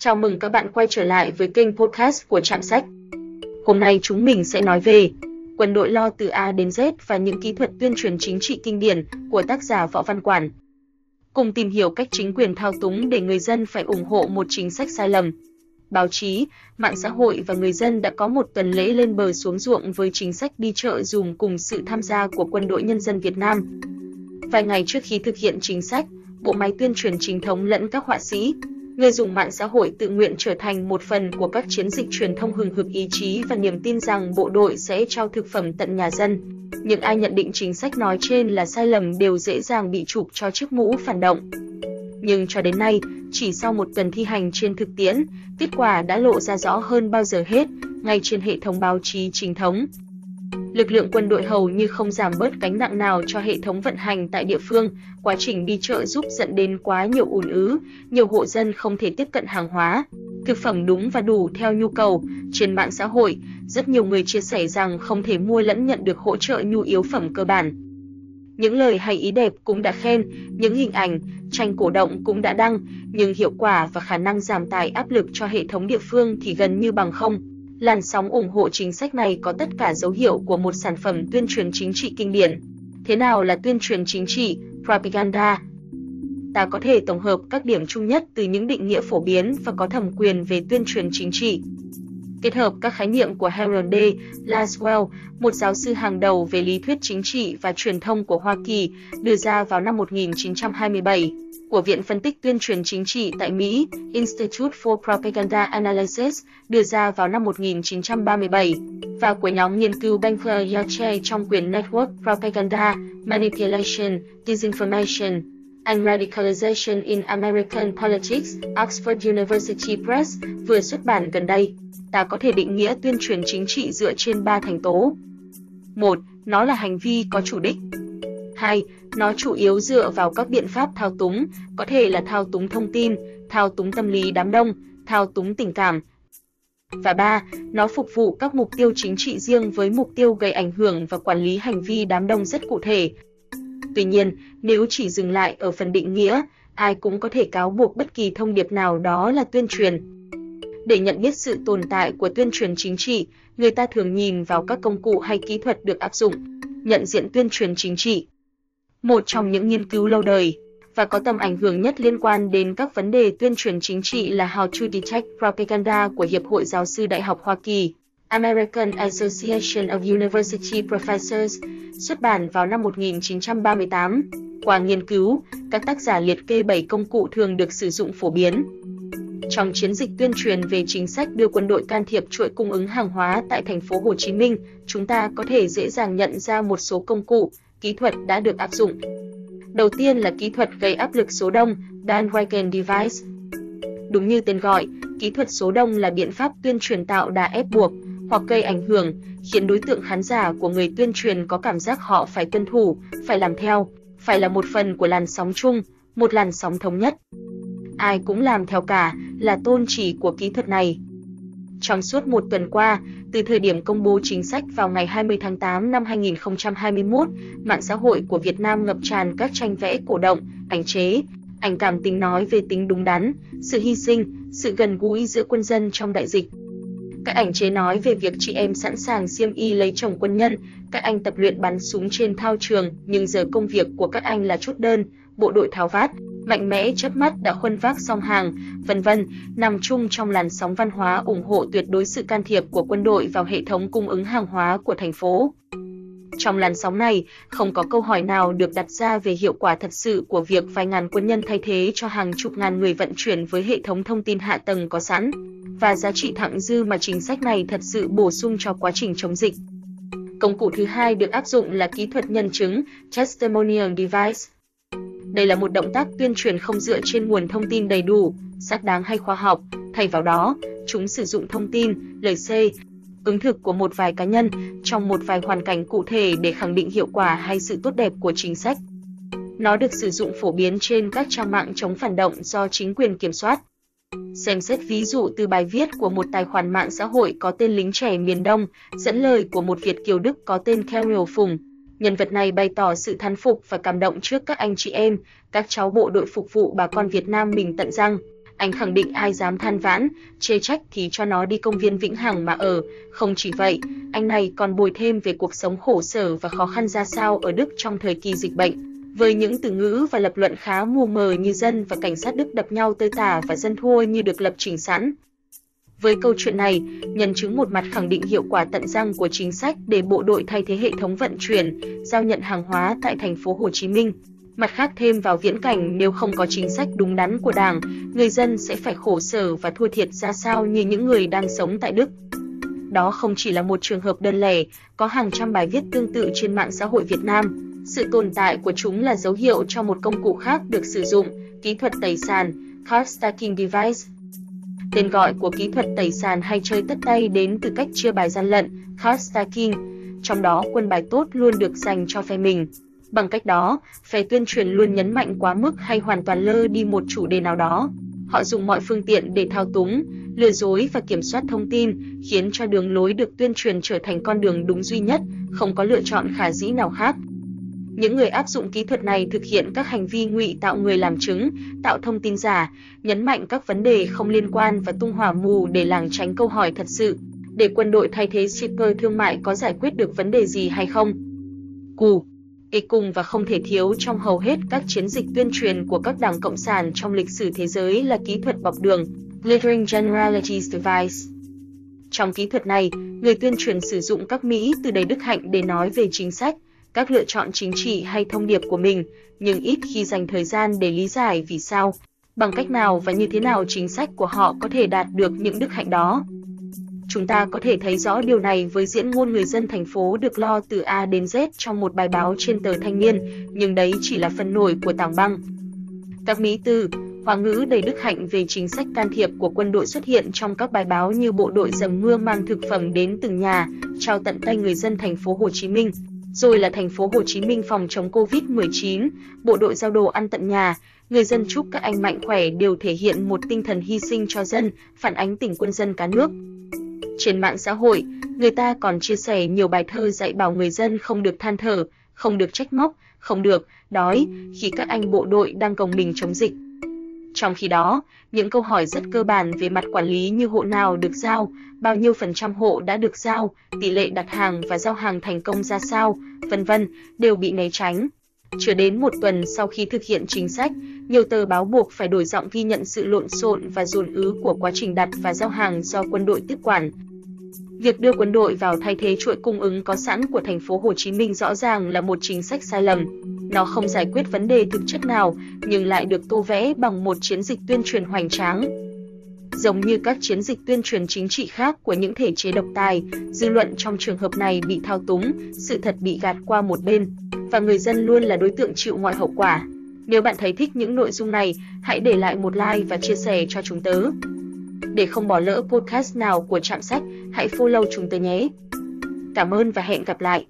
Chào mừng các bạn quay trở lại với kênh podcast của Trạm Sách. Hôm nay chúng mình sẽ nói về quân đội lo từ A đến Z và những kỹ thuật tuyên truyền chính trị kinh điển của tác giả Võ Văn Quản. Cùng tìm hiểu cách chính quyền thao túng để người dân phải ủng hộ một chính sách sai lầm. Báo chí, mạng xã hội và người dân đã có một tuần lễ lên bờ xuống ruộng với chính sách đi chợ dùm cùng sự tham gia của Quân đội Nhân dân Việt Nam. Vài ngày trước khi thực hiện chính sách, bộ máy tuyên truyền chính thống lẫn các họa sĩ, người dùng mạng xã hội tự nguyện trở thành một phần của các chiến dịch truyền thông hừng hực ý chí và niềm tin rằng bộ đội sẽ trao thực phẩm tận nhà dân. Những ai nhận định chính sách nói trên là sai lầm đều dễ dàng bị chụp cho chiếc mũ phản động. Nhưng cho đến nay, chỉ sau một tuần thi hành trên thực tiễn, kết quả đã lộ ra rõ hơn bao giờ hết, ngay trên hệ thống báo chí chính thống lực lượng quân đội hầu như không giảm bớt gánh nặng nào cho hệ thống vận hành tại địa phương, quá trình đi chợ giúp dẫn đến quá nhiều ùn ứ, nhiều hộ dân không thể tiếp cận hàng hóa, thực phẩm đúng và đủ theo nhu cầu. Trên mạng xã hội, rất nhiều người chia sẻ rằng không thể mua lẫn nhận được hỗ trợ nhu yếu phẩm cơ bản. Những lời hay ý đẹp cũng đã khen, những hình ảnh, tranh cổ động cũng đã đăng, nhưng hiệu quả và khả năng giảm tải áp lực cho hệ thống địa phương thì gần như bằng không làn sóng ủng hộ chính sách này có tất cả dấu hiệu của một sản phẩm tuyên truyền chính trị kinh điển. Thế nào là tuyên truyền chính trị, propaganda? Ta có thể tổng hợp các điểm chung nhất từ những định nghĩa phổ biến và có thẩm quyền về tuyên truyền chính trị. Kết hợp các khái niệm của Harold D. Laswell, một giáo sư hàng đầu về lý thuyết chính trị và truyền thông của Hoa Kỳ, đưa ra vào năm 1927 của Viện Phân tích Tuyên truyền Chính trị tại Mỹ, Institute for Propaganda Analysis, đưa ra vào năm 1937, và của nhóm nghiên cứu Banker Yache trong quyển Network Propaganda, Manipulation, Disinformation, and Radicalization in American Politics, Oxford University Press, vừa xuất bản gần đây. Ta có thể định nghĩa tuyên truyền chính trị dựa trên ba thành tố. 1. Nó là hành vi có chủ đích. 2. Nó chủ yếu dựa vào các biện pháp thao túng, có thể là thao túng thông tin, thao túng tâm lý đám đông, thao túng tình cảm. Và 3. Nó phục vụ các mục tiêu chính trị riêng với mục tiêu gây ảnh hưởng và quản lý hành vi đám đông rất cụ thể. Tuy nhiên, nếu chỉ dừng lại ở phần định nghĩa, ai cũng có thể cáo buộc bất kỳ thông điệp nào đó là tuyên truyền. Để nhận biết sự tồn tại của tuyên truyền chính trị, người ta thường nhìn vào các công cụ hay kỹ thuật được áp dụng. Nhận diện tuyên truyền chính trị một trong những nghiên cứu lâu đời và có tầm ảnh hưởng nhất liên quan đến các vấn đề tuyên truyền chính trị là How to Detect Propaganda của Hiệp hội Giáo sư Đại học Hoa Kỳ, American Association of University Professors, xuất bản vào năm 1938. Qua nghiên cứu, các tác giả liệt kê 7 công cụ thường được sử dụng phổ biến. Trong chiến dịch tuyên truyền về chính sách đưa quân đội can thiệp chuỗi cung ứng hàng hóa tại thành phố Hồ Chí Minh, chúng ta có thể dễ dàng nhận ra một số công cụ kỹ thuật đã được áp dụng. Đầu tiên là kỹ thuật gây áp lực số đông, bandwagon device. Đúng như tên gọi, kỹ thuật số đông là biện pháp tuyên truyền tạo đà ép buộc hoặc gây ảnh hưởng, khiến đối tượng khán giả của người tuyên truyền có cảm giác họ phải tuân thủ, phải làm theo, phải là một phần của làn sóng chung, một làn sóng thống nhất. Ai cũng làm theo cả là tôn chỉ của kỹ thuật này. Trong suốt một tuần qua, từ thời điểm công bố chính sách vào ngày 20 tháng 8 năm 2021, mạng xã hội của Việt Nam ngập tràn các tranh vẽ cổ động, ảnh chế, ảnh cảm tình nói về tính đúng đắn, sự hy sinh, sự gần gũi giữa quân dân trong đại dịch. Các ảnh chế nói về việc chị em sẵn sàng xiêm y lấy chồng quân nhân, các anh tập luyện bắn súng trên thao trường, nhưng giờ công việc của các anh là chốt đơn, bộ đội tháo vát, mạnh mẽ chớp mắt đã khuân vác xong hàng, vân vân, nằm chung trong làn sóng văn hóa ủng hộ tuyệt đối sự can thiệp của quân đội vào hệ thống cung ứng hàng hóa của thành phố. Trong làn sóng này, không có câu hỏi nào được đặt ra về hiệu quả thật sự của việc vài ngàn quân nhân thay thế cho hàng chục ngàn người vận chuyển với hệ thống thông tin hạ tầng có sẵn, và giá trị thặng dư mà chính sách này thật sự bổ sung cho quá trình chống dịch. Công cụ thứ hai được áp dụng là kỹ thuật nhân chứng, testimonial device. Đây là một động tác tuyên truyền không dựa trên nguồn thông tin đầy đủ, xác đáng hay khoa học, thay vào đó, chúng sử dụng thông tin, lời xê, ứng thực của một vài cá nhân trong một vài hoàn cảnh cụ thể để khẳng định hiệu quả hay sự tốt đẹp của chính sách. Nó được sử dụng phổ biến trên các trang mạng chống phản động do chính quyền kiểm soát. Xem xét ví dụ từ bài viết của một tài khoản mạng xã hội có tên lính trẻ miền Đông, dẫn lời của một Việt kiều Đức có tên Carol Phùng, Nhân vật này bày tỏ sự thán phục và cảm động trước các anh chị em, các cháu bộ đội phục vụ bà con Việt Nam mình tận răng, Anh khẳng định ai dám than vãn, chê trách thì cho nó đi công viên Vĩnh Hằng mà ở. Không chỉ vậy, anh này còn bồi thêm về cuộc sống khổ sở và khó khăn ra sao ở Đức trong thời kỳ dịch bệnh. Với những từ ngữ và lập luận khá mù mờ như dân và cảnh sát Đức đập nhau tơi tả và dân thua như được lập trình sẵn. Với câu chuyện này, nhân chứng một mặt khẳng định hiệu quả tận răng của chính sách để bộ đội thay thế hệ thống vận chuyển, giao nhận hàng hóa tại thành phố Hồ Chí Minh. Mặt khác thêm vào viễn cảnh nếu không có chính sách đúng đắn của Đảng, người dân sẽ phải khổ sở và thua thiệt ra sao như những người đang sống tại Đức. Đó không chỉ là một trường hợp đơn lẻ, có hàng trăm bài viết tương tự trên mạng xã hội Việt Nam. Sự tồn tại của chúng là dấu hiệu cho một công cụ khác được sử dụng, kỹ thuật tẩy sàn, card stacking device. Tên gọi của kỹ thuật tẩy sàn hay chơi tất tay đến từ cách chia bài gian lận, card stacking, trong đó quân bài tốt luôn được dành cho phe mình. Bằng cách đó, phe tuyên truyền luôn nhấn mạnh quá mức hay hoàn toàn lơ đi một chủ đề nào đó. Họ dùng mọi phương tiện để thao túng, lừa dối và kiểm soát thông tin, khiến cho đường lối được tuyên truyền trở thành con đường đúng duy nhất, không có lựa chọn khả dĩ nào khác. Những người áp dụng kỹ thuật này thực hiện các hành vi ngụy tạo người làm chứng, tạo thông tin giả, nhấn mạnh các vấn đề không liên quan và tung hỏa mù để làng tránh câu hỏi thật sự. Để quân đội thay thế shipper thương mại có giải quyết được vấn đề gì hay không? Cù Đi cùng và không thể thiếu trong hầu hết các chiến dịch tuyên truyền của các đảng Cộng sản trong lịch sử thế giới là kỹ thuật bọc đường, Glittering Generalities Device. Trong kỹ thuật này, người tuyên truyền sử dụng các Mỹ từ đầy đức hạnh để nói về chính sách, các lựa chọn chính trị hay thông điệp của mình, nhưng ít khi dành thời gian để lý giải vì sao, bằng cách nào và như thế nào chính sách của họ có thể đạt được những đức hạnh đó. Chúng ta có thể thấy rõ điều này với diễn ngôn người dân thành phố được lo từ A đến Z trong một bài báo trên tờ Thanh niên, nhưng đấy chỉ là phần nổi của tảng băng. Các mỹ từ, hoa ngữ đầy đức hạnh về chính sách can thiệp của quân đội xuất hiện trong các bài báo như bộ đội dầm mưa mang thực phẩm đến từng nhà, trao tận tay người dân thành phố Hồ Chí Minh, rồi là thành phố Hồ Chí Minh phòng chống Covid-19, bộ đội giao đồ ăn tận nhà, người dân chúc các anh mạnh khỏe đều thể hiện một tinh thần hy sinh cho dân, phản ánh tình quân dân cả nước. Trên mạng xã hội, người ta còn chia sẻ nhiều bài thơ dạy bảo người dân không được than thở, không được trách móc, không được đói khi các anh bộ đội đang gồng mình chống dịch. Trong khi đó, những câu hỏi rất cơ bản về mặt quản lý như hộ nào được giao, bao nhiêu phần trăm hộ đã được giao, tỷ lệ đặt hàng và giao hàng thành công ra sao, vân vân, đều bị né tránh. Chưa đến một tuần sau khi thực hiện chính sách, nhiều tờ báo buộc phải đổi giọng ghi nhận sự lộn xộn và dồn ứ của quá trình đặt và giao hàng do quân đội tiếp quản. Việc đưa quân đội vào thay thế chuỗi cung ứng có sẵn của thành phố Hồ Chí Minh rõ ràng là một chính sách sai lầm. Nó không giải quyết vấn đề thực chất nào, nhưng lại được tô vẽ bằng một chiến dịch tuyên truyền hoành tráng. Giống như các chiến dịch tuyên truyền chính trị khác của những thể chế độc tài, dư luận trong trường hợp này bị thao túng, sự thật bị gạt qua một bên, và người dân luôn là đối tượng chịu mọi hậu quả. Nếu bạn thấy thích những nội dung này, hãy để lại một like và chia sẻ cho chúng tớ. Để không bỏ lỡ podcast nào của Trạm Sách, hãy follow chúng tớ nhé. Cảm ơn và hẹn gặp lại.